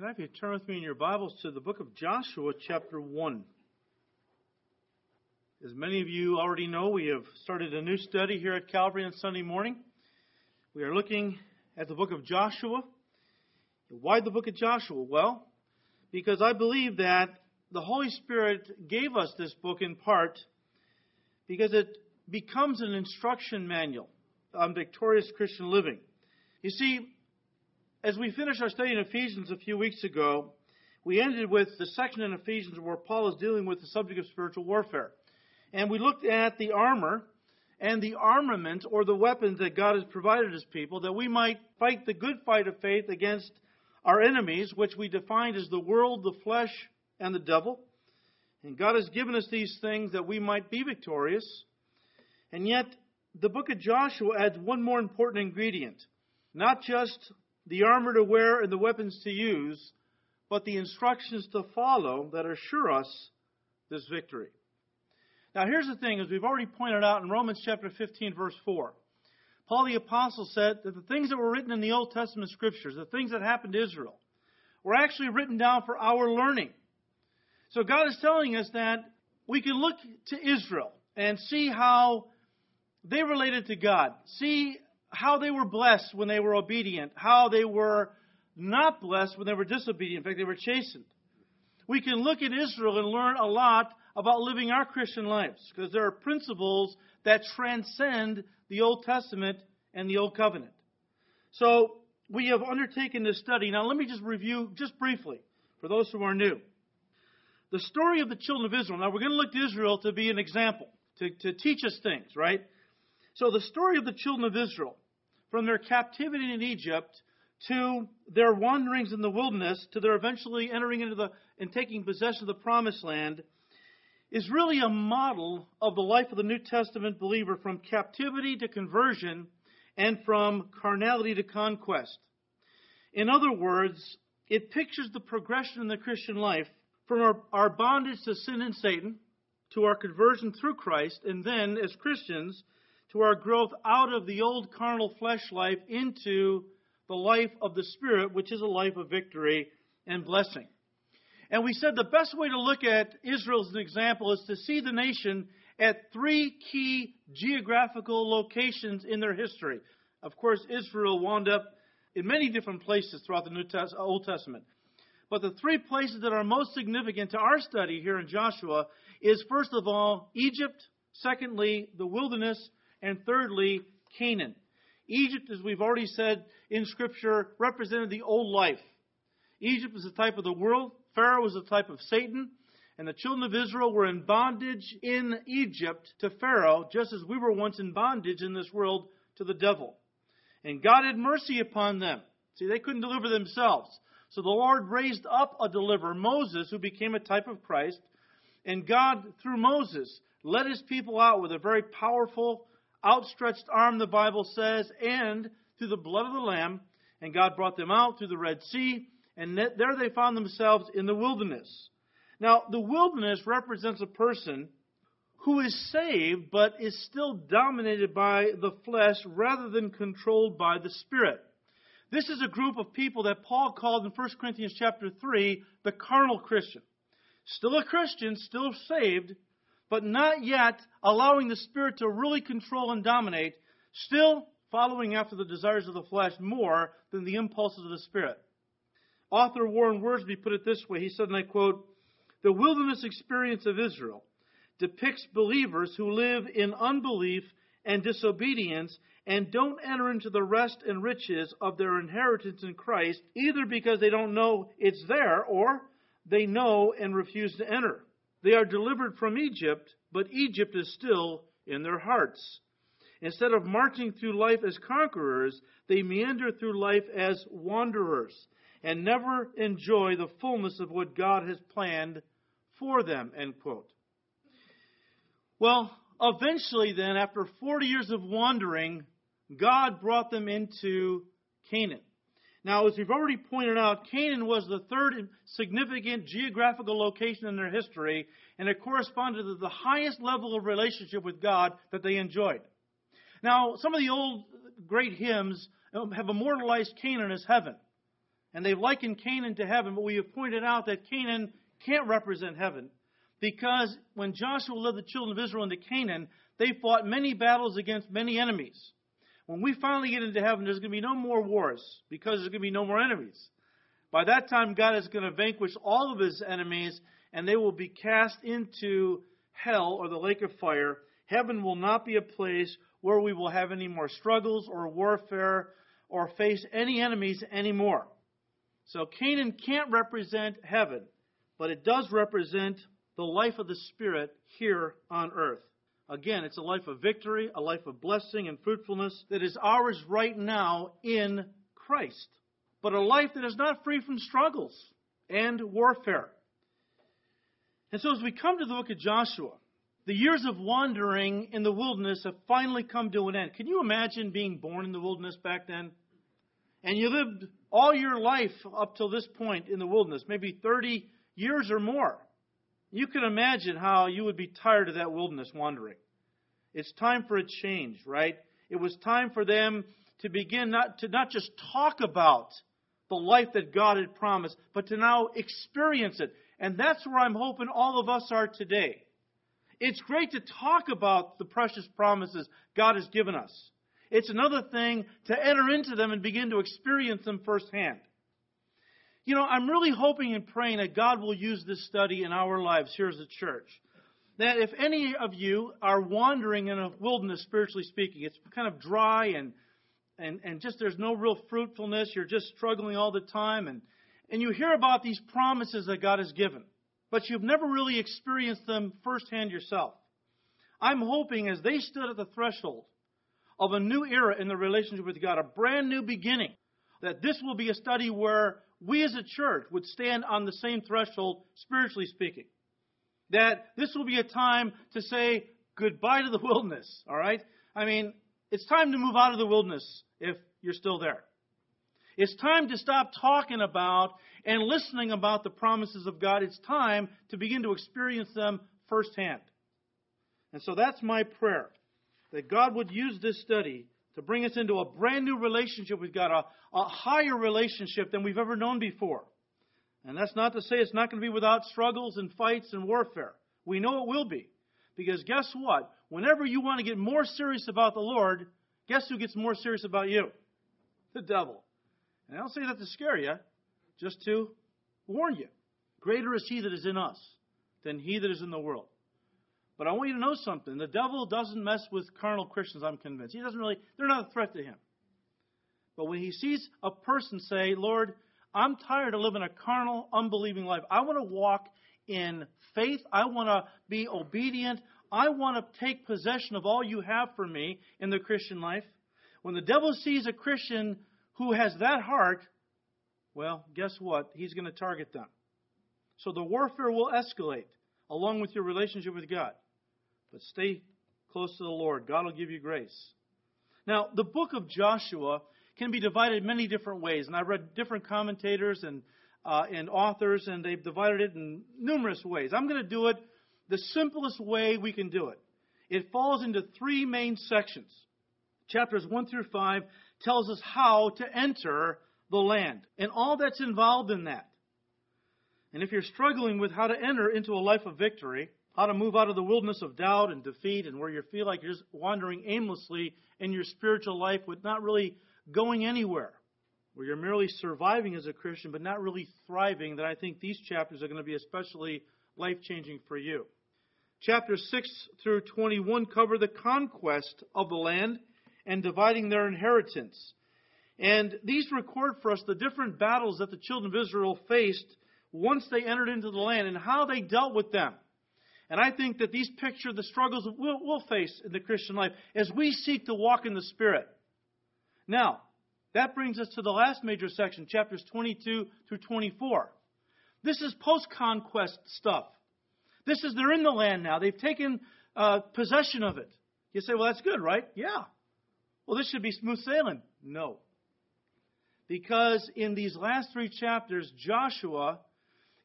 Can I have you turn with me in your Bibles to the book of Joshua, chapter 1? As many of you already know, we have started a new study here at Calvary on Sunday morning. We are looking at the book of Joshua. Why the book of Joshua? Well, because I believe that the Holy Spirit gave us this book in part because it becomes an instruction manual on victorious Christian living. You see, as we finished our study in Ephesians a few weeks ago, we ended with the section in Ephesians where Paul is dealing with the subject of spiritual warfare. And we looked at the armor and the armament or the weapons that God has provided his people that we might fight the good fight of faith against our enemies, which we defined as the world, the flesh, and the devil. And God has given us these things that we might be victorious. And yet, the book of Joshua adds one more important ingredient. Not just the armor to wear and the weapons to use, but the instructions to follow that assure us this victory. Now, here's the thing, as we've already pointed out in Romans chapter 15, verse 4. Paul the Apostle said that the things that were written in the Old Testament scriptures, the things that happened to Israel, were actually written down for our learning. So God is telling us that we can look to Israel and see how they related to God, see how they were blessed when they were obedient, how they were not blessed when they were disobedient. In fact, they were chastened. We can look at Israel and learn a lot about living our Christian lives because there are principles that transcend the Old Testament and the Old Covenant. So we have undertaken this study. Now, let me just review just briefly for those who are new. The story of the children of Israel. Now, we're going to look to Israel to be an example, to, to teach us things, right? So, the story of the children of Israel from their captivity in Egypt to their wanderings in the wilderness to their eventually entering into the and taking possession of the promised land is really a model of the life of the New Testament believer from captivity to conversion and from carnality to conquest. In other words, it pictures the progression in the Christian life from our, our bondage to sin and Satan to our conversion through Christ, and then as Christians to our growth out of the old carnal flesh life into the life of the Spirit, which is a life of victory and blessing. And we said the best way to look at Israel as an example is to see the nation at three key geographical locations in their history. Of course, Israel wound up in many different places throughout the New Test- Old Testament. But the three places that are most significant to our study here in Joshua is first of all Egypt, secondly the wilderness, and thirdly, Canaan. Egypt, as we've already said in Scripture, represented the old life. Egypt was a type of the world, Pharaoh was a type of Satan, and the children of Israel were in bondage in Egypt to Pharaoh, just as we were once in bondage in this world to the devil. And God had mercy upon them. See, they couldn't deliver themselves. So the Lord raised up a deliverer, Moses, who became a type of Christ. And God, through Moses, led his people out with a very powerful outstretched arm, the Bible says, and through the blood of the Lamb. And God brought them out through the Red Sea, and there they found themselves in the wilderness. Now, the wilderness represents a person who is saved, but is still dominated by the flesh rather than controlled by the Spirit. This is a group of people that Paul called in 1 Corinthians chapter 3 the carnal Christian. Still a Christian, still saved, but not yet allowing the Spirit to really control and dominate, still following after the desires of the flesh more than the impulses of the Spirit. Author Warren Wiersbe put it this way. He said, and I quote, The wilderness experience of Israel depicts believers who live in unbelief and disobedience and don't enter into the rest and riches of their inheritance in Christ, either because they don't know it's there or they know and refuse to enter. They are delivered from Egypt, but Egypt is still in their hearts. Instead of marching through life as conquerors, they meander through life as wanderers and never enjoy the fullness of what God has planned for them. End quote. Well, eventually, then, after 40 years of wandering, God brought them into Canaan. Now, as we've already pointed out, Canaan was the third significant geographical location in their history, and it corresponded to the highest level of relationship with God that they enjoyed. Now, some of the old great hymns um, have immortalized Canaan as heaven. And they've likened Canaan to heaven, but we have pointed out that Canaan can't represent heaven because when Joshua led the children of Israel into Canaan, they fought many battles against many enemies. When we finally get into heaven, there's going to be no more wars because there's going to be no more enemies. By that time, God is going to vanquish all of his enemies and they will be cast into hell or the lake of fire. Heaven will not be a place where we will have any more struggles or warfare or face any enemies anymore. So Canaan can't represent heaven, but it does represent the life of the Spirit here on earth. Again, it's a life of victory, a life of blessing and fruitfulness that is ours right now in Christ. But a life that is not free from struggles and warfare. And so as we come to the book of Joshua, the years of wandering in the wilderness have finally come to an end. Can you imagine being born in the wilderness back then? And you lived all your life up till this point in the wilderness, maybe 30 years or more. You can imagine how you would be tired of that wilderness wandering. It's time for a change, right? It was time for them to begin not to not just talk about the life that God had promised, but to now experience it. And that's where I'm hoping all of us are today. It's great to talk about the precious promises God has given us. It's another thing to enter into them and begin to experience them firsthand. You know, I'm really hoping and praying that God will use this study in our lives here as a church. That if any of you are wandering in a wilderness, spiritually speaking, it's kind of dry and and, and just there's no real fruitfulness, you're just struggling all the time, and, and you hear about these promises that God has given, but you've never really experienced them firsthand yourself. I'm hoping as they stood at the threshold of a new era in the relationship with God, a brand new beginning, that this will be a study where we as a church would stand on the same threshold, spiritually speaking. That this will be a time to say goodbye to the wilderness, all right? I mean, it's time to move out of the wilderness if you're still there. It's time to stop talking about and listening about the promises of God. It's time to begin to experience them firsthand. And so that's my prayer that God would use this study to bring us into a brand new relationship with God, a, a higher relationship than we've ever known before. And that's not to say it's not going to be without struggles and fights and warfare. We know it will be. Because guess what? Whenever you want to get more serious about the Lord, guess who gets more serious about you? The devil. And I don't say that to scare you, just to warn you. Greater is he that is in us than he that is in the world. But I want you to know something. The devil doesn't mess with carnal Christians, I'm convinced. He doesn't really, they're not a threat to him. But when he sees a person say, Lord, I'm tired of living a carnal, unbelieving life. I want to walk in faith. I want to be obedient. I want to take possession of all you have for me in the Christian life. When the devil sees a Christian who has that heart, well, guess what? He's going to target them. So the warfare will escalate along with your relationship with God. But stay close to the Lord. God will give you grace. Now, the book of Joshua can be divided many different ways, and I've read different commentators and uh, and authors, and they've divided it in numerous ways. I'm going to do it the simplest way we can do it. It falls into three main sections. Chapters 1 through 5 tells us how to enter the land and all that's involved in that. And if you're struggling with how to enter into a life of victory, how to move out of the wilderness of doubt and defeat and where you feel like you're just wandering aimlessly in your spiritual life with not really going anywhere, where you're merely surviving as a Christian but not really thriving, then I think these chapters are going to be especially life changing for you. Chapters 6 through 21 cover the conquest of the land and dividing their inheritance. And these record for us the different battles that the children of Israel faced once they entered into the land and how they dealt with them. And I think that these picture the struggles we'll, we'll face in the Christian life as we seek to walk in the Spirit. Now, that brings us to the last major section, chapters 22 through 24. This is post conquest stuff. This is, they're in the land now. They've taken uh, possession of it. You say, well, that's good, right? Yeah. Well, this should be smooth sailing. No. Because in these last three chapters, Joshua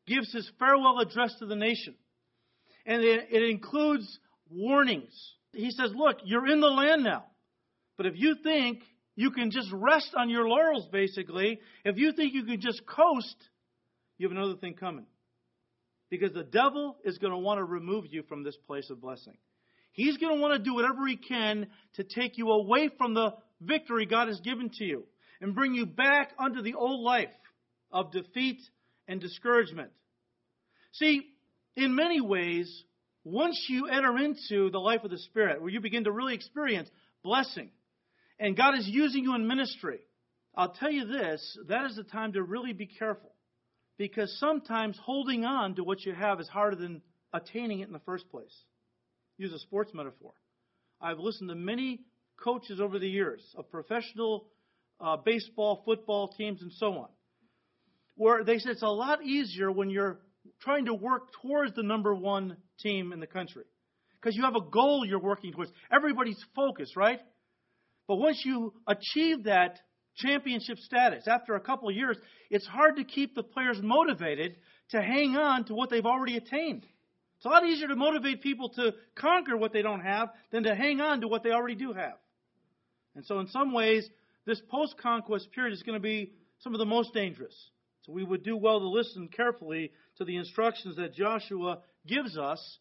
gives his farewell address to the nation. And it, it includes warnings. He says, look, you're in the land now. But if you think you can just rest on your laurels, basically, if you think you can just coast, you have another thing coming. Because the devil is going to want to remove you from this place of blessing. He's going to want to do whatever he can to take you away from the victory God has given to you and bring you back under the old life of defeat and discouragement. See, in many ways, once you enter into the life of the Spirit, where you begin to really experience blessing, and God is using you in ministry, I'll tell you this that is the time to really be careful. Because sometimes holding on to what you have is harder than attaining it in the first place. Use a sports metaphor. I've listened to many coaches over the years of professional uh, baseball, football teams, and so on, where they said it's a lot easier when you're trying to work towards the number one team in the country. Because you have a goal you're working towards. Everybody's focused, right? But once you achieve that championship status, after a couple of years, it's hard to keep the players motivated to hang on to what they've already attained. It's a lot easier to motivate people to conquer what they don't have than to hang on to what they already do have. And so, in some ways, this post conquest period is going to be some of the most dangerous. So, we would do well to listen carefully to the instructions that Joshua gives us,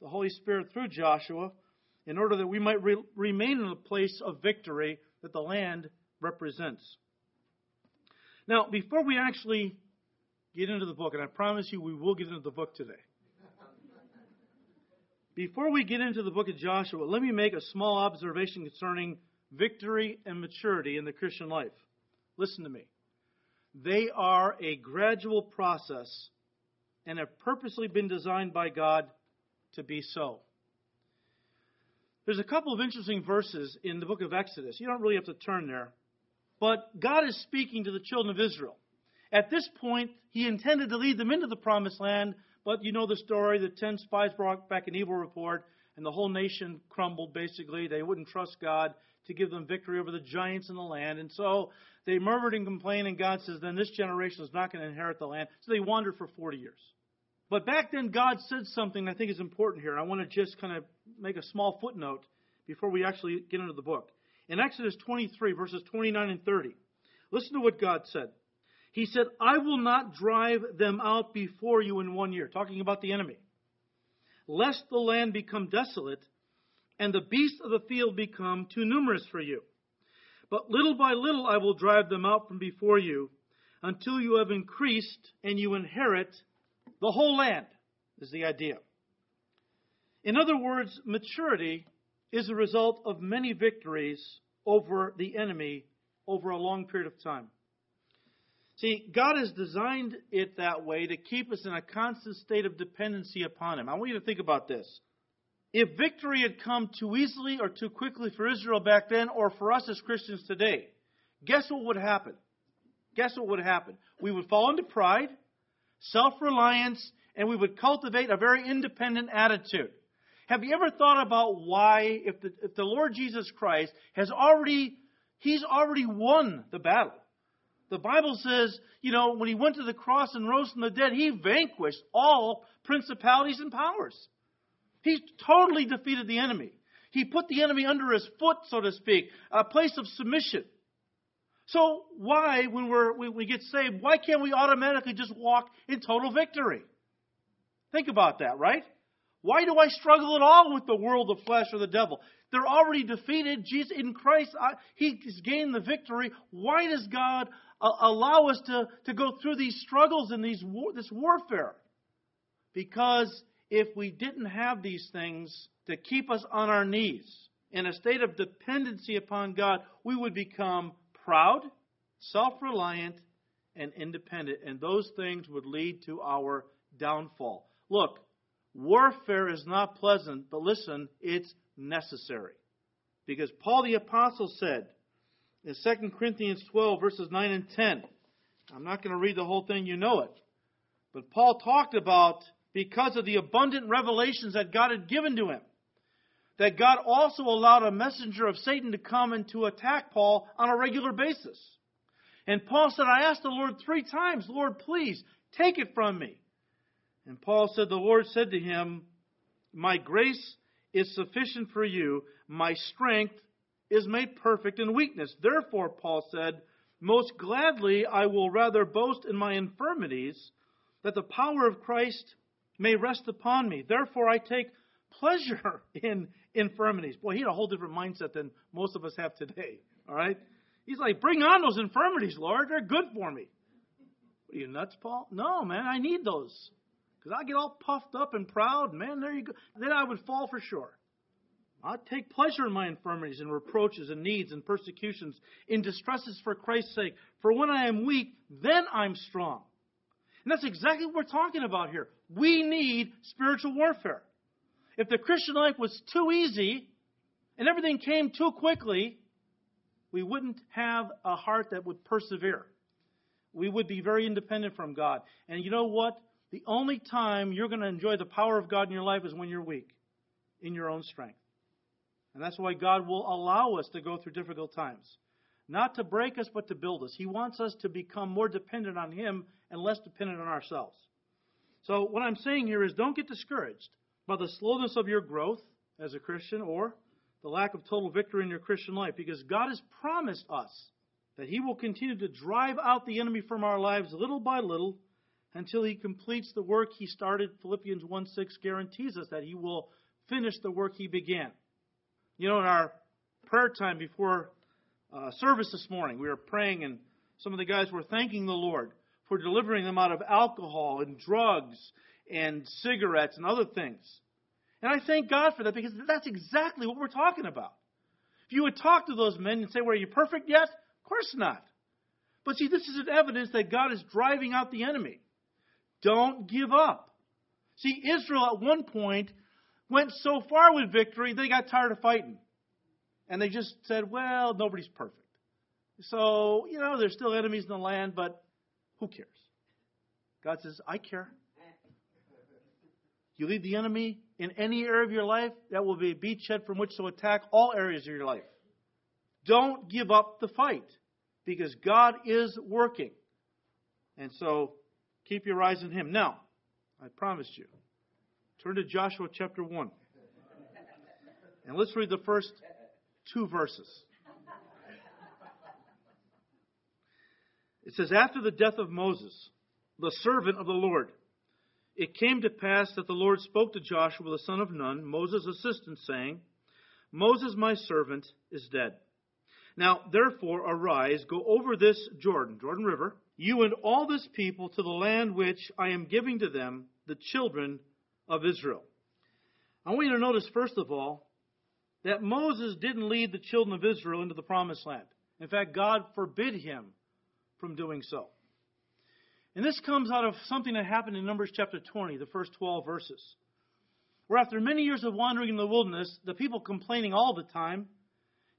the Holy Spirit through Joshua, in order that we might re- remain in the place of victory that the land represents. Now, before we actually get into the book, and I promise you we will get into the book today. Before we get into the book of Joshua, let me make a small observation concerning victory and maturity in the Christian life. Listen to me. They are a gradual process and have purposely been designed by God to be so. There's a couple of interesting verses in the book of Exodus. You don't really have to turn there. But God is speaking to the children of Israel. At this point, He intended to lead them into the promised land, but you know the story. The ten spies brought back an evil report, and the whole nation crumbled, basically. They wouldn't trust God to give them victory over the giants in the land. And so they murmured and complained, and God says, then this generation is not going to inherit the land. So they wandered for 40 years. But back then, God said something I think is important here. I want to just kind of make a small footnote before we actually get into the book. In Exodus 23, verses 29 and 30, listen to what God said. He said, I will not drive them out before you in one year, talking about the enemy, lest the land become desolate and the beasts of the field become too numerous for you. But little by little I will drive them out from before you until you have increased and you inherit the whole land, is the idea. In other words, maturity is a result of many victories over the enemy over a long period of time. See, God has designed it that way to keep us in a constant state of dependency upon Him. I want you to think about this. If victory had come too easily or too quickly for Israel back then, or for us as Christians today, guess what would happen? Guess what would happen? We would fall into pride, self reliance, and we would cultivate a very independent attitude. Have you ever thought about why, if the, if the Lord Jesus Christ has already, he's already won the battle? The Bible says, you know, when he went to the cross and rose from the dead, he vanquished all principalities and powers. He totally defeated the enemy. He put the enemy under his foot, so to speak, a place of submission. So why, when we're, we get saved, why can't we automatically just walk in total victory? Think about that, right? Why do I struggle at all with the world, the flesh, or the devil? They're already defeated. Jesus in Christ, I, He's gained the victory. Why does God uh, allow us to, to go through these struggles and these war, this warfare? Because if we didn't have these things to keep us on our knees in a state of dependency upon God, we would become proud, self reliant, and independent, and those things would lead to our downfall. Look, warfare is not pleasant, but listen, it's necessary. Because Paul the Apostle said in 2 Corinthians 12, verses 9 and 10, I'm not going to read the whole thing, you know it. But Paul talked about because of the abundant revelations that God had given to him that God also allowed a messenger of Satan to come and to attack Paul on a regular basis. And Paul said, I asked the Lord three times, Lord, please take it from me. And Paul said, The Lord said to him, My grace is sufficient for you, my strength is made perfect in weakness. Therefore, Paul said, Most gladly I will rather boast in my infirmities, that the power of Christ may rest upon me. Therefore, I take pleasure in infirmities. Boy, he had a whole different mindset than most of us have today. All right? He's like, Bring on those infirmities, Lord. They're good for me. Are you nuts, Paul? No, man, I need those. Because I get all puffed up and proud. Man, there you go. Then I would fall for sure. I take pleasure in my infirmities and reproaches and needs and persecutions, in distresses for Christ's sake. For when I am weak, then I'm strong. And that's exactly what we're talking about here. We need spiritual warfare. If the Christian life was too easy and everything came too quickly, we wouldn't have a heart that would persevere. We would be very independent from God. And you know what? The only time you're going to enjoy the power of God in your life is when you're weak, in your own strength. And that's why God will allow us to go through difficult times. Not to break us, but to build us. He wants us to become more dependent on Him and less dependent on ourselves. So, what I'm saying here is don't get discouraged by the slowness of your growth as a Christian or the lack of total victory in your Christian life because God has promised us that He will continue to drive out the enemy from our lives little by little until He completes the work He started. Philippians 1 6 guarantees us that He will finish the work He began. You know, in our prayer time before uh, service this morning, we were praying, and some of the guys were thanking the Lord for delivering them out of alcohol and drugs and cigarettes and other things. And I thank God for that because that's exactly what we're talking about. If you would talk to those men and say, Were you perfect yet? Of course not. But see, this is an evidence that God is driving out the enemy. Don't give up. See, Israel at one point went so far with victory, they got tired of fighting. And they just said, well, nobody's perfect. So, you know, there's still enemies in the land, but who cares? God says, I care. You leave the enemy in any area of your life, that will be a beachhead from which to attack all areas of your life. Don't give up the fight because God is working. And so keep your eyes on Him. Now, I promised you, Turn to Joshua chapter 1. And let's read the first two verses. It says, After the death of Moses, the servant of the Lord, it came to pass that the Lord spoke to Joshua the son of Nun, Moses' assistant, saying, Moses, my servant, is dead. Now, therefore, arise, go over this Jordan, Jordan River, you and all this people, to the land which I am giving to them, the children of Israel. I want you to notice, first of all, that Moses didn't lead the children of Israel into the promised land. In fact, God forbid him from doing so. And this comes out of something that happened in Numbers chapter 20, the first 12 verses. Where after many years of wandering in the wilderness, the people complaining all the time,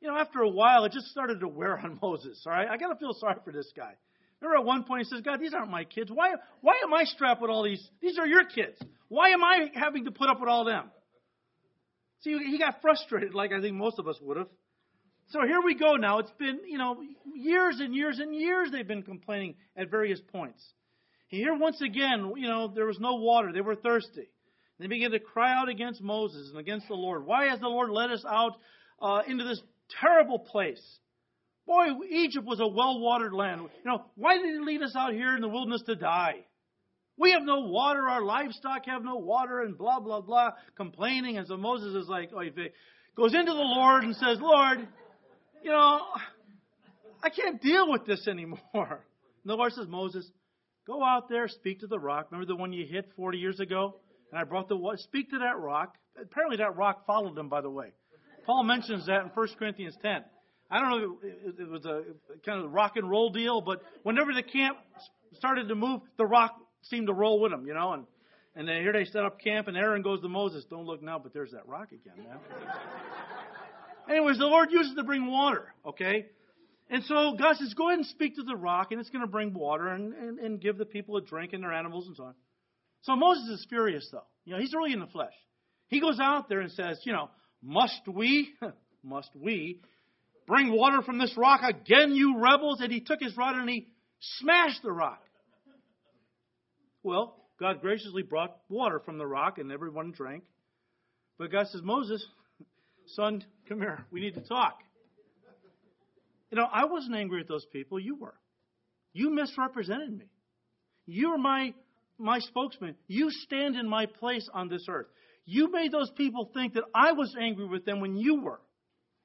you know, after a while, it just started to wear on Moses. All right, I got to feel sorry for this guy. Remember at one point he says, God, these aren't my kids. Why, why am I strapped with all these? These are your kids. Why am I having to put up with all them? See, he got frustrated like I think most of us would have. So here we go now. It's been, you know, years and years and years they've been complaining at various points. Here once again, you know, there was no water. They were thirsty. They began to cry out against Moses and against the Lord. Why has the Lord led us out uh, into this terrible place? Boy, Egypt was a well watered land. You know, why did he lead us out here in the wilderness to die? We have no water, our livestock have no water, and blah, blah, blah, complaining. And so Moses is like, oh, he goes into the Lord and says, Lord, you know, I can't deal with this anymore. And the Lord says, Moses, go out there, speak to the rock. Remember the one you hit 40 years ago? And I brought the. Speak to that rock. Apparently that rock followed them, by the way. Paul mentions that in 1 Corinthians 10. I don't know if it was a kind of rock and roll deal, but whenever the camp started to move, the rock seemed to roll with them, you know. And and then here they set up camp, and Aaron goes to Moses, "Don't look now, but there's that rock again, man." Anyways, the Lord uses to bring water, okay? And so God says, "Go ahead and speak to the rock, and it's going to bring water and, and and give the people a drink and their animals and so on." So Moses is furious, though. You know, he's really in the flesh. He goes out there and says, "You know, must we, must we Bring water from this rock again, you rebels. And he took his rod and he smashed the rock. Well, God graciously brought water from the rock and everyone drank. But God says, Moses, son, come here. We need to talk. You know, I wasn't angry at those people. You were. You misrepresented me. You're my, my spokesman. You stand in my place on this earth. You made those people think that I was angry with them when you were.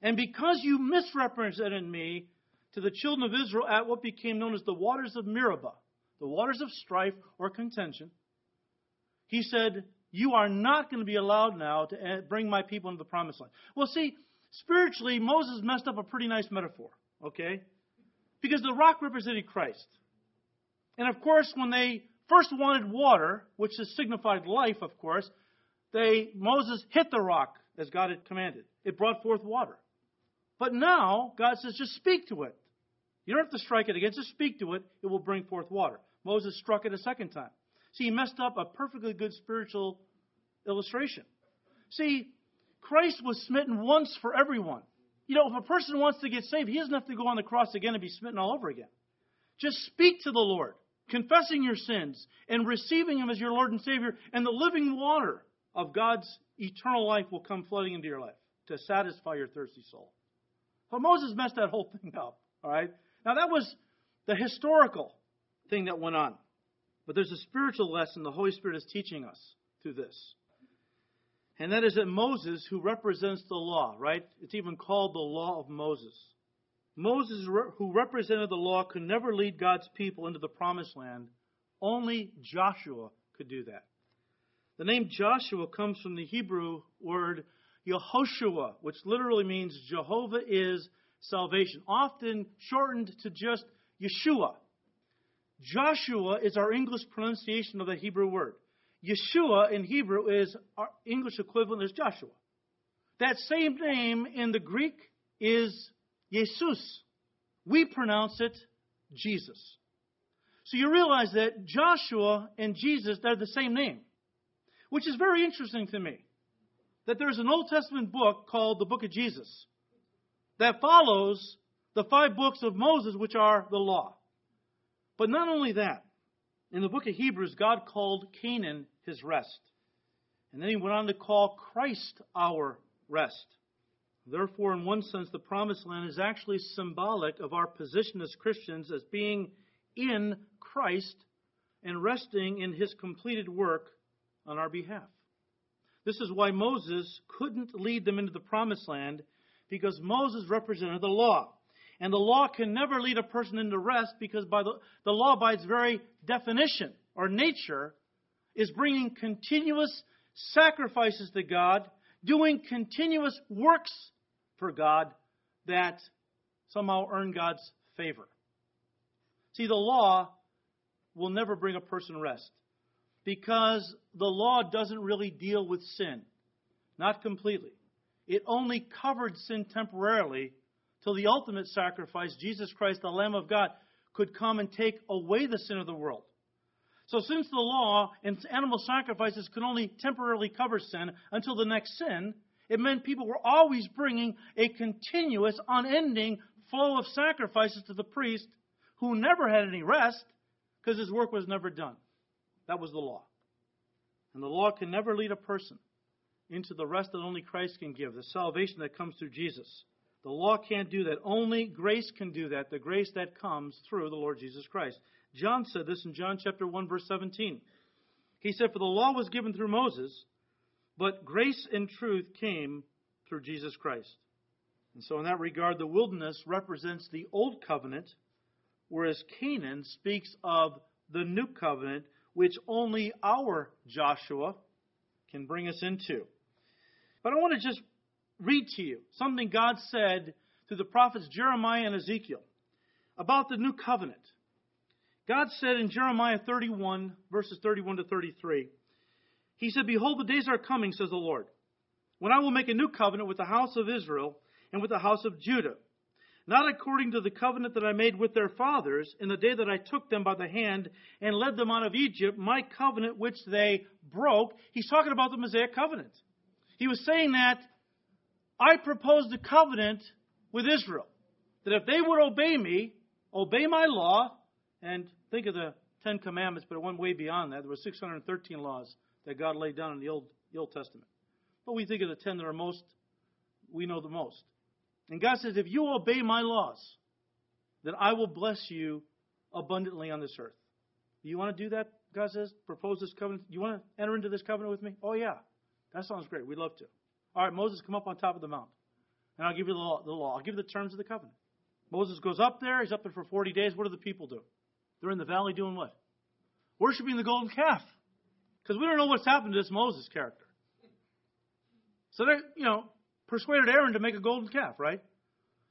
And because you misrepresented me to the children of Israel at what became known as the waters of Meribah, the waters of strife or contention, he said, You are not going to be allowed now to eh, bring my people into the promised land. Well, see, spiritually, Moses messed up a pretty nice metaphor, okay? Because the rock represented Christ. And of course, when they first wanted water, which is signified life, of course, they Moses hit the rock as God had commanded. It brought forth water. But now God says, just speak to it. You don't have to strike it again, just speak to it. It will bring forth water. Moses struck it a second time. See, he messed up a perfectly good spiritual illustration. See, Christ was smitten once for everyone. You know, if a person wants to get saved, he doesn't have to go on the cross again and be smitten all over again. Just speak to the Lord, confessing your sins and receiving Him as your Lord and Savior, and the living water of God's eternal life will come flooding into your life to satisfy your thirsty soul. But Moses messed that whole thing up. All right? Now, that was the historical thing that went on. But there's a spiritual lesson the Holy Spirit is teaching us through this. And that is that Moses, who represents the law, right? It's even called the law of Moses. Moses, who represented the law, could never lead God's people into the promised land. Only Joshua could do that. The name Joshua comes from the Hebrew word Yehoshua, which literally means Jehovah is salvation, often shortened to just Yeshua. Joshua is our English pronunciation of the Hebrew word. Yeshua in Hebrew is our English equivalent is Joshua. That same name in the Greek is Jesus. We pronounce it Jesus. So you realize that Joshua and Jesus, they're the same name, which is very interesting to me. That there's an Old Testament book called the Book of Jesus that follows the five books of Moses, which are the law. But not only that, in the book of Hebrews, God called Canaan his rest. And then he went on to call Christ our rest. Therefore, in one sense, the promised land is actually symbolic of our position as Christians as being in Christ and resting in his completed work on our behalf. This is why Moses couldn't lead them into the promised land because Moses represented the law. And the law can never lead a person into rest because by the, the law, by its very definition or nature, is bringing continuous sacrifices to God, doing continuous works for God that somehow earn God's favor. See, the law will never bring a person rest because the law doesn't really deal with sin, not completely. It only covered sin temporarily till the ultimate sacrifice, Jesus Christ, the Lamb of God, could come and take away the sin of the world. So, since the law and animal sacrifices could only temporarily cover sin until the next sin, it meant people were always bringing a continuous, unending flow of sacrifices to the priest who never had any rest because his work was never done. That was the law. And the law can never lead a person into the rest that only Christ can give, the salvation that comes through Jesus. The law can't do that. Only grace can do that, the grace that comes through the Lord Jesus Christ. John said this in John chapter 1 verse 17. He said, For the law was given through Moses, but grace and truth came through Jesus Christ. And so in that regard, the wilderness represents the old covenant, whereas Canaan speaks of the new covenant, which only our Joshua can bring us into. But I want to just read to you something God said to the prophets Jeremiah and Ezekiel about the new covenant. God said in Jeremiah 31, verses 31 to 33, He said, Behold, the days are coming, says the Lord, when I will make a new covenant with the house of Israel and with the house of Judah. Not according to the covenant that I made with their fathers in the day that I took them by the hand and led them out of Egypt, my covenant which they broke. He's talking about the Mosaic covenant. He was saying that I proposed a covenant with Israel that if they would obey me, obey my law, and think of the Ten Commandments, but it went way beyond that. There were 613 laws that God laid down in the Old, the Old Testament. But we think of the ten that are most, we know the most. And God says, if you obey my laws, then I will bless you abundantly on this earth. Do you want to do that? God says, propose this covenant. You want to enter into this covenant with me? Oh, yeah. That sounds great. We'd love to. All right, Moses, come up on top of the mount. And I'll give you the law. The law. I'll give you the terms of the covenant. Moses goes up there. He's up there for 40 days. What do the people do? They're in the valley doing what? Worshiping the golden calf. Because we don't know what's happened to this Moses character. So they, you know, persuaded Aaron to make a golden calf, right?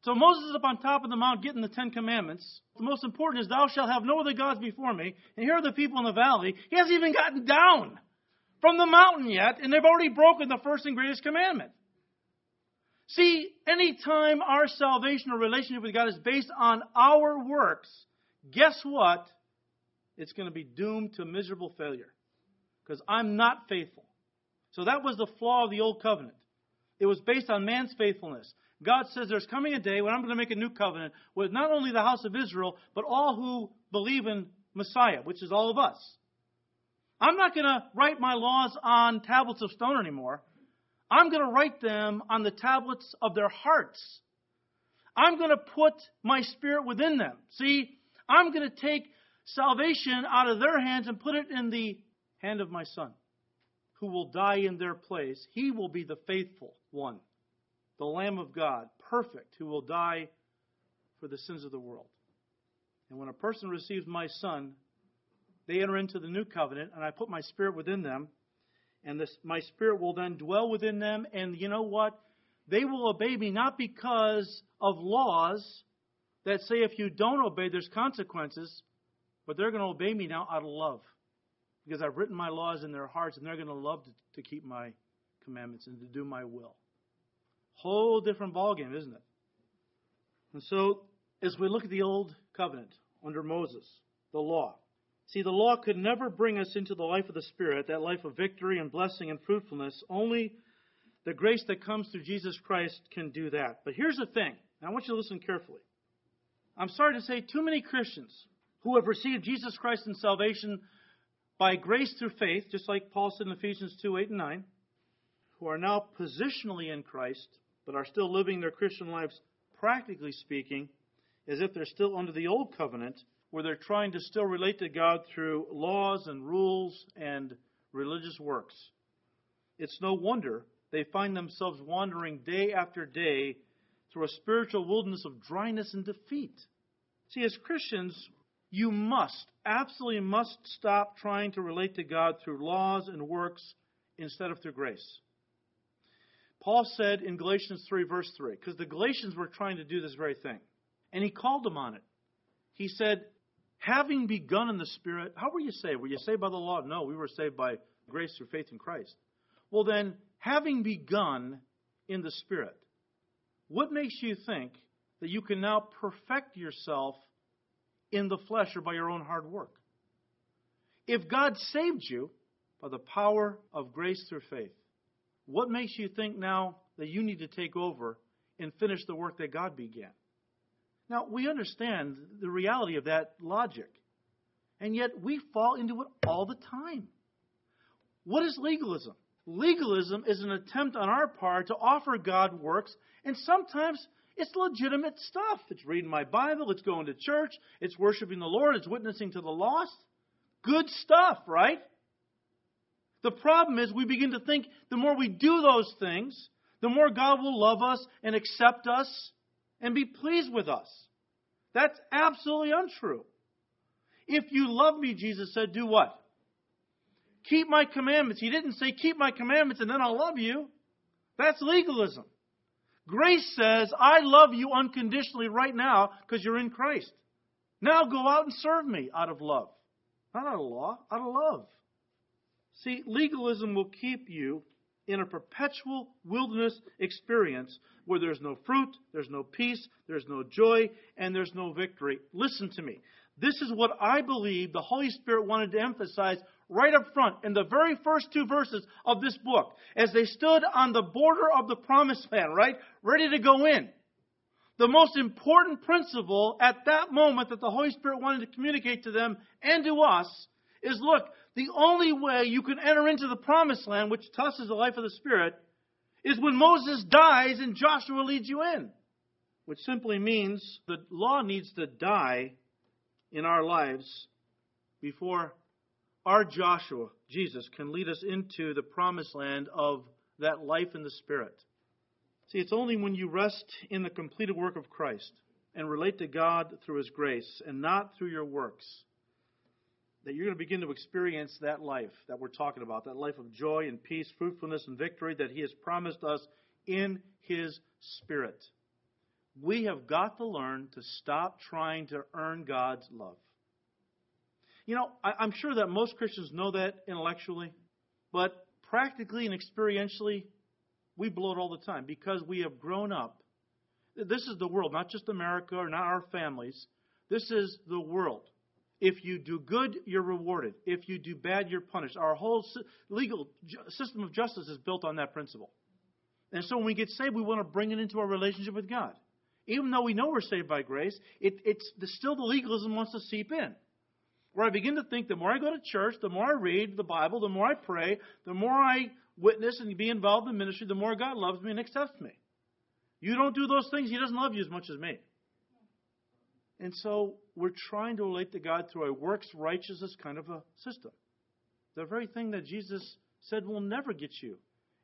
So Moses is up on top of the mount getting the Ten Commandments. The most important is, Thou shalt have no other gods before me. And here are the people in the valley. He hasn't even gotten down from the mountain yet, and they've already broken the first and greatest commandment. See, anytime our salvation or relationship with God is based on our works, guess what? It's going to be doomed to miserable failure. Because I'm not faithful. So that was the flaw of the old covenant. It was based on man's faithfulness. God says there's coming a day when I'm going to make a new covenant with not only the house of Israel, but all who believe in Messiah, which is all of us. I'm not going to write my laws on tablets of stone anymore. I'm going to write them on the tablets of their hearts. I'm going to put my spirit within them. See, I'm going to take salvation out of their hands and put it in the hand of my son, who will die in their place. He will be the faithful one, the Lamb of God, perfect, who will die for the sins of the world. And when a person receives my son, they enter into the new covenant, and I put my spirit within them and this, my spirit will then dwell within them. And you know what? They will obey me not because of laws that say if you don't obey, there's consequences, but they're going to obey me now out of love. Because I've written my laws in their hearts, and they're going to love to, to keep my commandments and to do my will. Whole different ballgame, isn't it? And so, as we look at the old covenant under Moses, the law, See, the law could never bring us into the life of the Spirit, that life of victory and blessing and fruitfulness. Only the grace that comes through Jesus Christ can do that. But here's the thing. I want you to listen carefully. I'm sorry to say, too many Christians who have received Jesus Christ in salvation by grace through faith, just like Paul said in Ephesians 2 8 and 9, who are now positionally in Christ, but are still living their Christian lives, practically speaking, as if they're still under the old covenant where they're trying to still relate to God through laws and rules and religious works. It's no wonder they find themselves wandering day after day through a spiritual wilderness of dryness and defeat. See, as Christians, you must, absolutely must stop trying to relate to God through laws and works instead of through grace. Paul said in Galatians 3, verse 3, because the Galatians were trying to do this very thing, and he called them on it. He said, having begun in the Spirit, how were you saved? Were you saved by the law? No, we were saved by grace through faith in Christ. Well, then, having begun in the Spirit, what makes you think that you can now perfect yourself in the flesh or by your own hard work? If God saved you by the power of grace through faith, what makes you think now that you need to take over and finish the work that God began? Now, we understand the reality of that logic, and yet we fall into it all the time. What is legalism? Legalism is an attempt on our part to offer God works, and sometimes it's legitimate stuff. It's reading my Bible, it's going to church, it's worshiping the Lord, it's witnessing to the lost. Good stuff, right? The problem is we begin to think the more we do those things, the more God will love us and accept us and be pleased with us. That's absolutely untrue. If you love me, Jesus said, do what? Keep my commandments. He didn't say, keep my commandments and then I'll love you. That's legalism. Grace says, I love you unconditionally right now because you're in Christ. Now go out and serve me out of love. Not out of law, out of love. See, legalism will keep you in a perpetual wilderness experience where there's no fruit, there's no peace, there's no joy, and there's no victory. Listen to me. This is what I believe the Holy Spirit wanted to emphasize right up front in the very first two verses of this book as they stood on the border of the promised land, right? Ready to go in. The most important principle at that moment that the Holy Spirit wanted to communicate to them and to us is look, the only way you can enter into the promised land, which to us is the life of the Spirit, is when Moses dies and Joshua leads you in. which simply means the law needs to die in our lives before our Joshua, Jesus, can lead us into the promised land of that life in the Spirit. See, it's only when you rest in the completed work of Christ and relate to God through His grace and not through your works that you're going to begin to experience that life that we're talking about, that life of joy and peace, fruitfulness and victory that He has promised us in His Spirit. We have got to learn to stop trying to earn God's love. You know, I, am sure that most Christians know that intellectually, but practically and experientially, we blow it all the time because we have grown up. This is the world, not just America or not our families. This is the world. If you do good, you're rewarded. If you do bad, you're punished. Our whole legal system of justice is built on that principle. And so when we get saved, we want to bring it into our relationship with God. Even though we know we're saved by grace, it, it's still the legalism wants to seep in. Where I begin to think the more I go to church, the more I read the Bible, the more I pray, the more I witness and be involved in ministry, the more God loves me and accepts me. You don't do those things, He doesn't love you as much as me. And so we're trying to relate to God through a works righteousness kind of a system. The very thing that Jesus said will never get you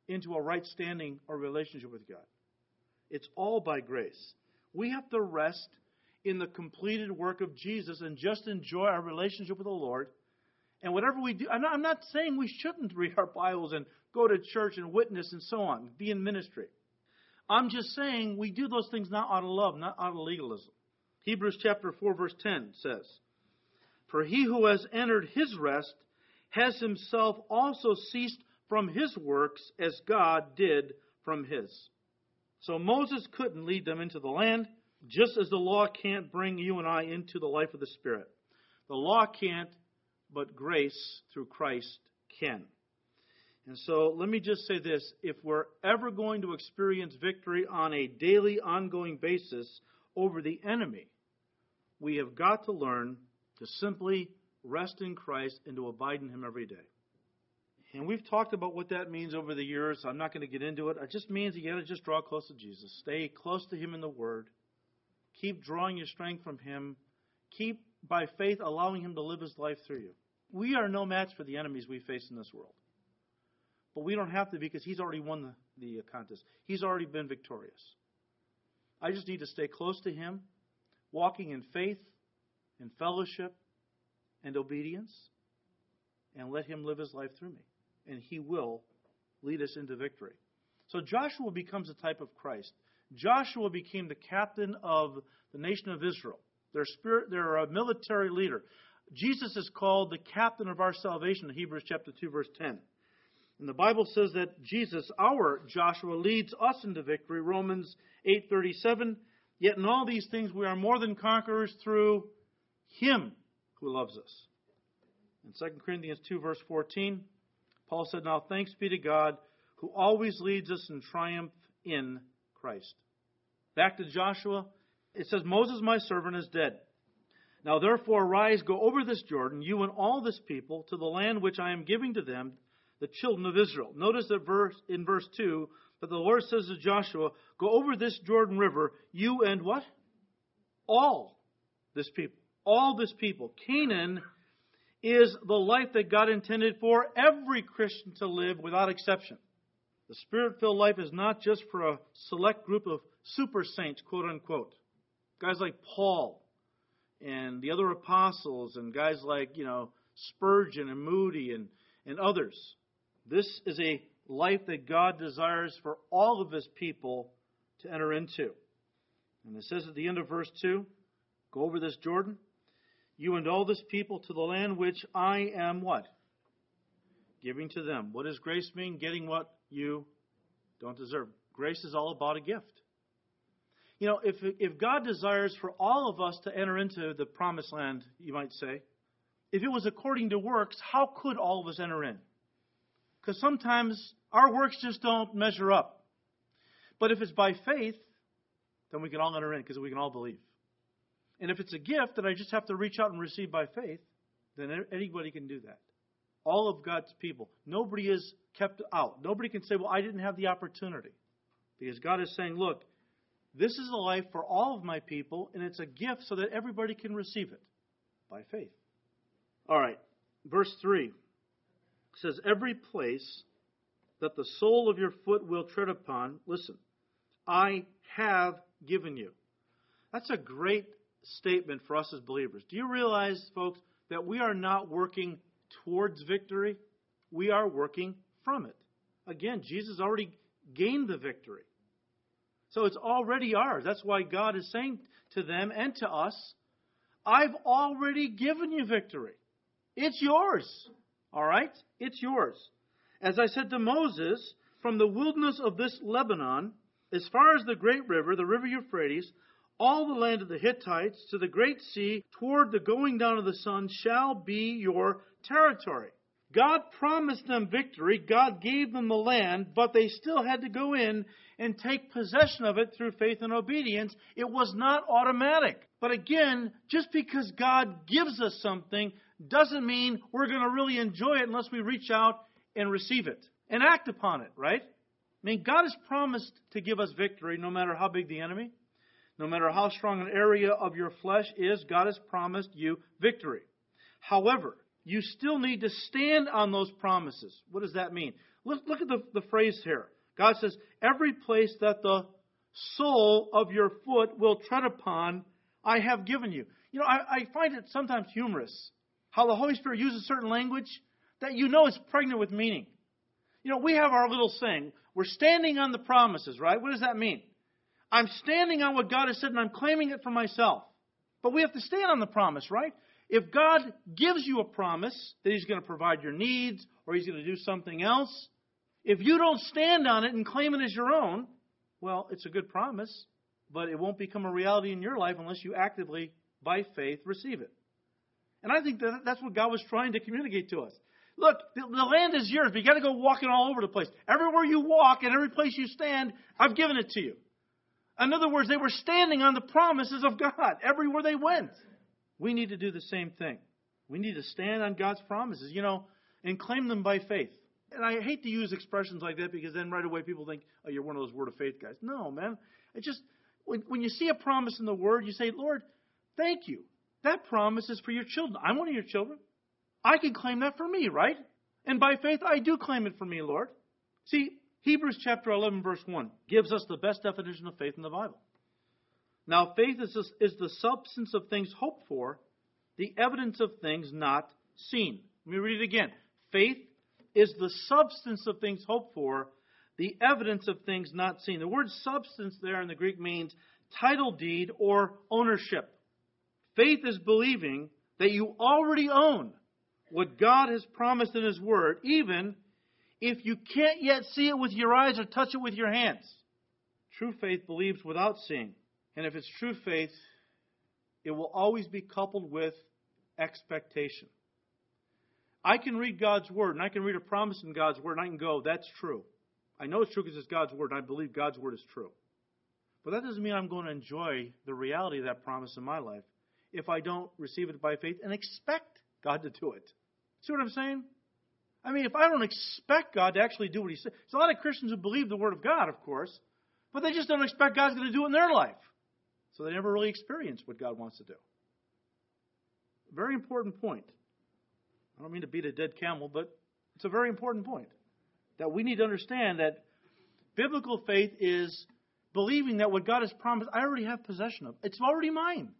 into a right standing or relationship with God. It's all by grace. We have to rest in the completed work of Jesus and just enjoy our relationship with the Lord. And whatever we do, I'm not, I'm not saying we shouldn't read our Bibles and go to church and witness and so on, be in ministry. I'm just saying we do those things not out of love, not out of legalism. Hebrews chapter 4 verse 10 says, For he who has entered his rest has himself also ceased from his works as God did from his. So Moses couldn't lead them into the land, just as the law can't bring you and I into the life of the Spirit. The law can't, but grace through Christ can. And so let me just say this if we're ever going to experience victory on a daily, ongoing basis over the enemy, we have got to learn to simply rest in Christ and to abide in Him every day. And we've talked about what that means over the years. I'm not going to get into it. It just means you got to just draw close to Jesus. Stay close to Him in the Word. Keep drawing your strength from Him. Keep, by faith, allowing Him to live His life through you. We are no match for the enemies we face in this world. But we don't have to because He's already won the, the contest. He's already been victorious. I just need to stay close to Him, walking in faith, in fellowship, and obedience, and let Him live His life through me and he will lead us into victory. So Joshua becomes a type of Christ. Joshua became the captain of the nation of Israel. Their spirit, they're a uh, military leader. Jesus is called the captain of our salvation in Hebrews chapter 2 verse 10. And the Bible says that Jesus, our Joshua, leads us into victory. Romans 8:37. Yet in all these things we are more than conquerors through him who loves us. In 2 Corinthians 2 verse 14, Paul said, Now thanks be to God who always leads us in triumph in Christ. Back to Joshua, it says, Moses, my servant, is dead. Now therefore arise, go over this Jordan, you and all this people, to the land which I am giving to them, the children of Israel. Notice that verse in verse 2 that the Lord says to Joshua, Go over this Jordan River, you and what? All this people. All this people. Canaan is the life that God intended for every Christian to live without exception. The spirit filled life is not just for a select group of super saints, quote unquote. Guys like Paul and the other apostles and guys like, you know, Spurgeon and Moody and, and others. This is a life that God desires for all of his people to enter into. And it says at the end of verse 2 go over this Jordan you and all this people to the land which I am what? Giving to them. What does grace mean? Getting what you don't deserve. Grace is all about a gift. You know, if, if God desires for all of us to enter into the promised land, you might say, if it was according to works, how could all of us enter in? Because sometimes our works just don't measure up. But if it's by faith, then we can all enter in because we can all believe. And if it's a gift that I just have to reach out and receive by faith, then anybody can do that. All of God's people. Nobody is kept out. Nobody can say, well, I didn't have the opportunity. Because God is saying, look, This is a life for all of my people, and it's a gift so that everybody can receive it by faith. All right, verse 3 says, Every place that the sole of your foot will tread upon, listen, I have given you. That's a great statement for us as believers. Do you realize, folks, that we are not working towards victory? We are working from it. Again, Jesus already gained the victory. So it's already ours. That's why God is saying to them and to us, I've already given you victory. It's yours. All right? It's yours. As I said to Moses, from the wilderness of this Lebanon, as far as the great river, the river Euphrates, all the land of the Hittites to the great sea, toward the going down of the sun, shall be your territory. God promised them victory. God gave them the land, but they still had to go in and take possession of it through faith and obedience. It was not automatic. But again, just because God gives us something doesn't mean we're going to really enjoy it unless we reach out and receive it and act upon it, right? I mean, God has promised to give us victory no matter how big the enemy, no matter how strong an area of your flesh is, God has promised you victory. However, you still need to stand on those promises. What does that mean? Look, look at the, the phrase here. God says, Every place that the sole of your foot will tread upon, I have given you. You know, I, I find it sometimes humorous how the Holy Spirit uses certain language that you know is pregnant with meaning. You know, we have our little saying, we're standing on the promises, right? What does that mean? I'm standing on what God has said and I'm claiming it for myself. But we have to stand on the promise, right? If God gives you a promise that He's going to provide your needs or He's going to do something else, if you don't stand on it and claim it as your own, well, it's a good promise, but it won't become a reality in your life unless you actively, by faith, receive it. And I think that that's what God was trying to communicate to us. Look, the, the land is yours, but you got to go walking all over the place. Everywhere you walk and every place you stand, I've given it to you. In other words, they were standing on the promises of God everywhere they went. We need to do the same thing. We need to stand on God's promises, you know, and claim them by faith. And I hate to use expressions like that because then right away people think, oh, you're one of those word of faith guys. No, man. It just, when, when you see a promise in the word, you say, Lord, thank you. That promise is for your children. I'm one of your children. I can claim that for me, right? And by faith, I do claim it for me, Lord. See, Hebrews chapter 11, verse 1 gives us the best definition of faith in the Bible. Now, faith is, is the substance of things hoped for, the evidence of things not seen. Let me read it again. Faith is the substance of things hoped for, the evidence of things not seen. The word substance there in the Greek means title deed or ownership. Faith is believing that you already own what God has promised in His Word, even if you can't yet see it with your eyes or touch it with your hands. True faith believes without seeing. And if it's true faith, it will always be coupled with expectation. I can read God's Word, and I can read a promise in God's Word, and I can go, that's true. I know it's true because it's God's Word, and I believe God's Word is true. But that doesn't mean I'm going to enjoy the reality of that promise in my life if I don't receive it by faith and expect God to do it. See what I'm saying? I mean, if I don't expect God to actually do what He says, there's a lot of Christians who believe the Word of God, of course, but they just don't expect God's going to do it in their life. So they never really experience what God wants to do. Very important point. I don't mean to beat a dead camel, but it's a very important point. That we need to understand that biblical faith is believing that what God has promised, I already have possession of. It's already mine.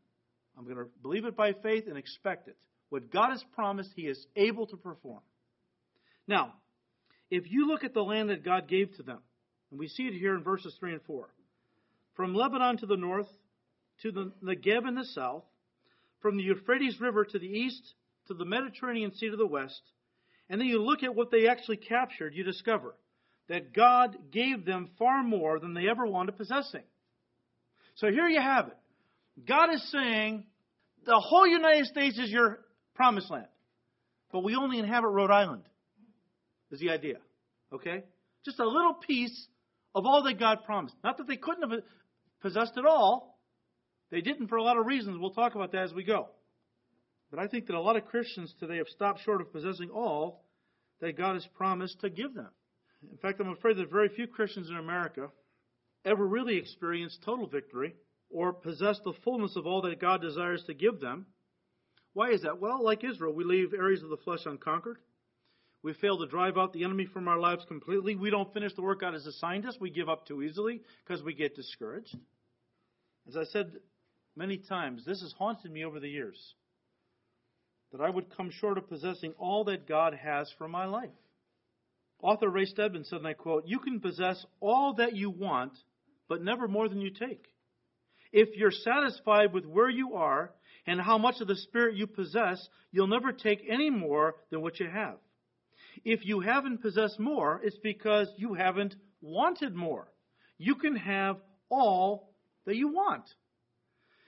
I'm going to believe it by faith and expect it. What God has promised, He is able to perform. Now, if you look at the land that God gave to them, and we see it here in verses 3 and 4, from Lebanon to the north, to the Negev in the south, from the Euphrates River to the east, to the Mediterranean Sea to the west, and then you look at what they actually captured, you discover that God gave them far more than they ever wanted possessing. So here you have it. God is saying the whole United States is your promised land, but we only inhabit Rhode Island, is the idea. Okay? Just a little piece of all that God promised. Not that they couldn't have possessed it all. They didn't for a lot of reasons. We'll talk about that as we go. But I think that a lot of Christians today have stopped short of possessing all that God has promised to give them. In fact, I'm afraid that very few Christians in America ever really experience total victory or possess the fullness of all that God desires to give them. Why is that? Well, like Israel, we leave areas of the flesh unconquered. We fail to drive out the enemy from our lives completely. We don't finish the work God has assigned us. We give up too easily because we get discouraged. As I said many times, this has haunted me over the years that I would come short of possessing all that God has for my life. Author Ray Stedman said, and I quote, You can possess all that you want, but never more than you take. If you're satisfied with where you are and how much of the Spirit you possess, you'll never take any more than what you have. If you haven't possessed more, it's because you haven't wanted more. You can have all that you want.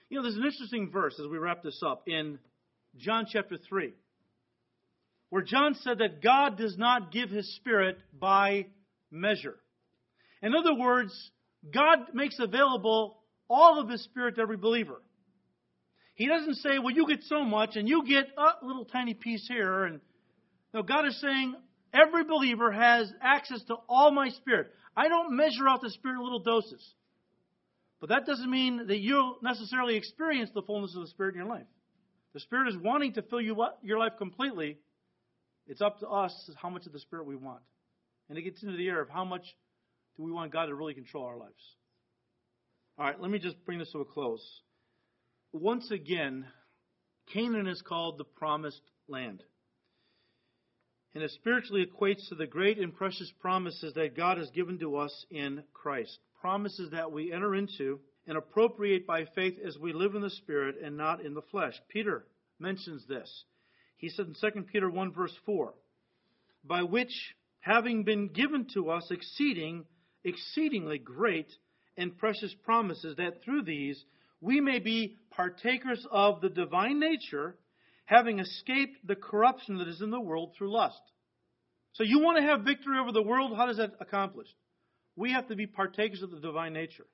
You know, there's an interesting verse as we wrap this up in John chapter 3, where John said that God does not give his Spirit by measure. In other words, God makes available all of his Spirit to every believer. He doesn't say, well, you get so much and you get a little tiny piece here. And no, God is saying every believer has access to all my Spirit. I don't measure out the Spirit in little doses. But that doesn't mean that you'll necessarily experience the fullness of the Spirit in your life. The Spirit is wanting to fill you your life completely. It's up to us how much of the Spirit we want. And it gets into the area of how much do we want God to really control our lives. All right, let me just bring this to a close. Once again, Canaan is called the promised land. And it spiritually equates to the great and precious promises that God has given to us in Christ. Promises that we enter into and appropriate by faith as we live in the Spirit and not in the flesh. Peter mentions this. He said in 2 Peter 1, verse 4, by which, having been given to us exceeding, exceedingly great and precious promises, that through these we may be partakers of the divine nature, having escaped the corruption that is in the world through lust. So you want to have victory over the world? How does that accomplished? We have to be partakers of the divine nature.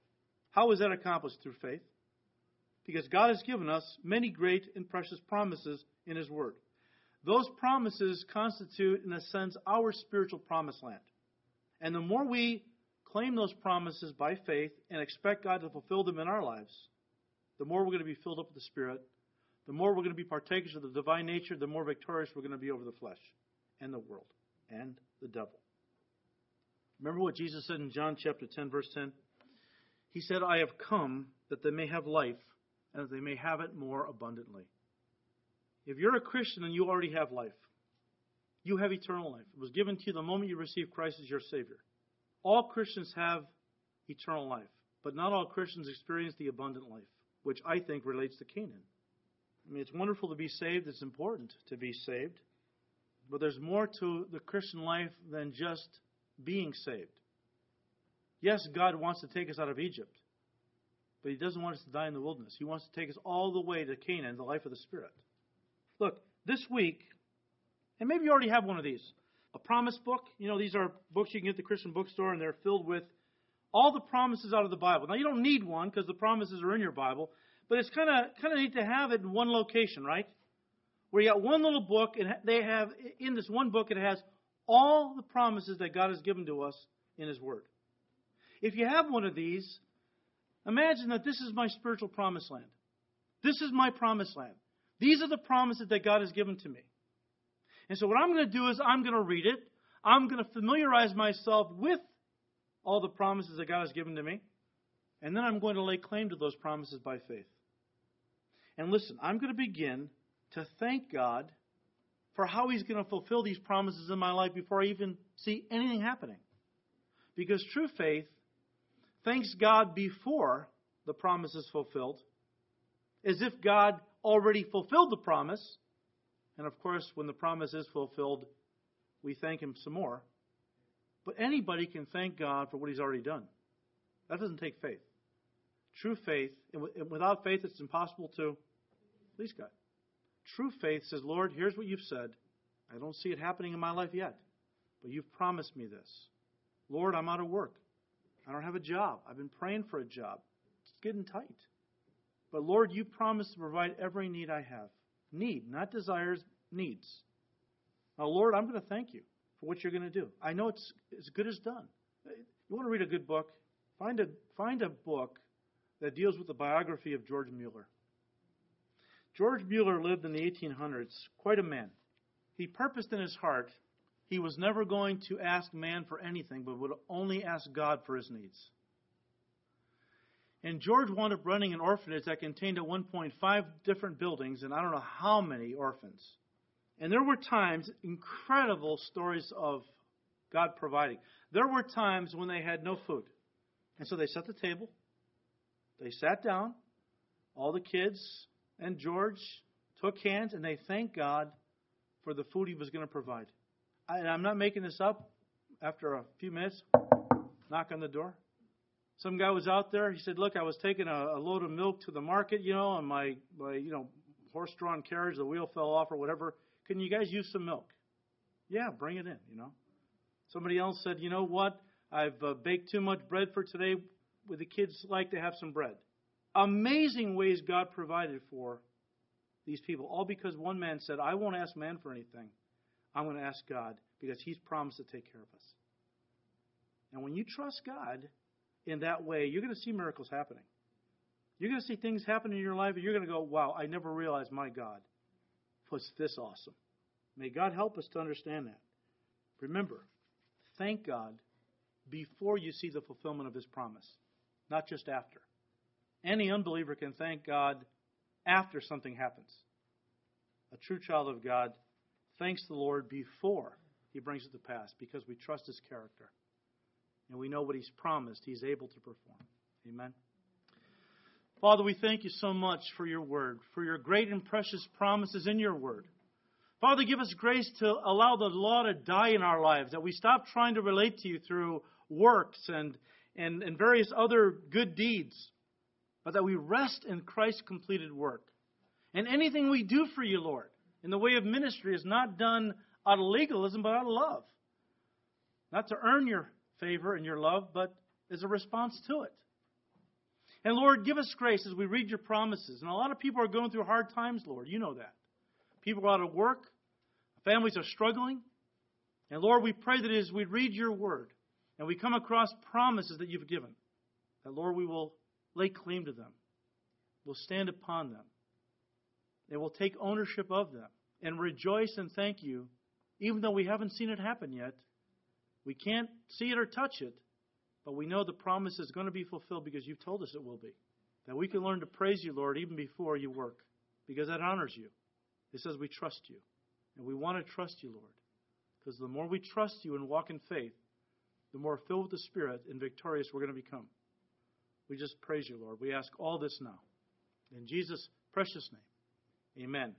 How is that accomplished? Through faith. Because God has given us many great and precious promises in His Word. Those promises constitute, in a sense, our spiritual promised land. And the more we claim those promises by faith and expect God to fulfill them in our lives, the more we're going to be filled up with the Spirit, the more we're going to be partakers of the divine nature, the more victorious we're going to be over the flesh and the world and the devil. Remember what Jesus said in John chapter 10, verse 10? He said, I have come that they may have life and that they may have it more abundantly. If you're a Christian and you already have life, you have eternal life. It was given to you the moment you received Christ as your Savior. All Christians have eternal life, but not all Christians experience the abundant life, which I think relates to Canaan. I mean, it's wonderful to be saved, it's important to be saved, but there's more to the Christian life than just being saved. Yes, God wants to take us out of Egypt, but He doesn't want us to die in the wilderness. He wants to take us all the way to Canaan, the life of the Spirit. Look, this week, and maybe you already have one of these, a promise book. You know, these are books you can get at the Christian bookstore, and they're filled with all the promises out of the Bible. Now, you don't need one because the promises are in your Bible, but it's kind of kind of neat to have it in one location, right? Where you got one little book, and they have in this one book it has all the promises that God has given to us in His Word. If you have one of these, imagine that this is my spiritual promised land. This is my promised land. These are the promises that God has given to me. And so, what I'm going to do is I'm going to read it. I'm going to familiarize myself with all the promises that God has given to me. And then I'm going to lay claim to those promises by faith. And listen, I'm going to begin to thank God for how He's going to fulfill these promises in my life before I even see anything happening. Because true faith thanks God before the promise is fulfilled, as if God already fulfilled the promise. And of course, when the promise is fulfilled, we thank Him some more. But anybody can thank God for what He's already done. That doesn't take faith. True faith, and without faith, it's impossible to please God. True faith says, Lord, here's what you've said. I don't see it happening in my life yet, but you've promised me this. Lord, I'm out of work. I don't have a job. I've been praying for a job. It's getting tight. But Lord, you promised to provide every need I have. Need, not desires, needs. Now, Lord, I'm going to thank you for what you're going to do. I know it's as good as done. You want to read a good book? Find a, find a book that deals with the biography of George Mueller. George Mueller lived in the 1800s, quite a man. He purposed in his heart he was never going to ask man for anything, but would only ask God for his needs. And George wound up running an orphanage that contained at one point five different buildings and I don't know how many orphans. And there were times, incredible stories of God providing. There were times when they had no food. And so they set the table, they sat down, all the kids and George took hands and they thanked God for the food he was going to provide. I, and I'm not making this up. After a few minutes, knock on the door. Some guy was out there. He said, "Look, I was taking a, a load of milk to the market, you know, and my, my you know, horse-drawn carriage, the wheel fell off or whatever. Can you guys use some milk?" Yeah, bring it in, you know. Somebody else said, "You know what? I've uh, baked too much bread for today. Would the kids like to have some bread?" Amazing ways God provided for these people, all because one man said, "I won't ask man for anything. I'm going to ask God because He's promised to take care of us." And when you trust God in that way, you're going to see miracles happening. You're going to see things happen in your life, and you're going to go, "Wow, I never realized my God was this awesome." May God help us to understand that. Remember, thank God before you see the fulfillment of His promise, not just after. Any unbeliever can thank God after something happens. A true child of God thanks the Lord before He brings it to pass because we trust His character. And we know what He's promised, He's able to perform. Amen. Father, we thank you so much for your word, for your great and precious promises in your word. Father, give us grace to allow the law to die in our lives, that we stop trying to relate to you through works and, and, and various other good deeds, but that we rest in Christ's completed work. And anything we do for you, Lord, in the way of ministry is not done out of legalism, but out of love. Not to earn your favor and your love, but as a response to it. And Lord, give us grace as we read your promises. And a lot of people are going through hard times, Lord. You know that. People are out of work. Families are struggling. And Lord, we pray that as we read your word and we come across promises that you've given, that Lord, we will lay claim to them. We'll stand upon them. And we'll take ownership of them and rejoice and thank you, even though we haven't seen it happen yet. We can't see it or touch it, but we know the promise is going to be fulfilled because you've told us it will be. That we can learn to praise you, Lord, even before you work, because that honors you. It says we trust you. And we want to trust you, Lord. Because the more we trust you and walk in faith, the more filled with the Spirit and victorious we're going to become. We just praise you, Lord. We ask all this now. In Jesus' precious name, amen.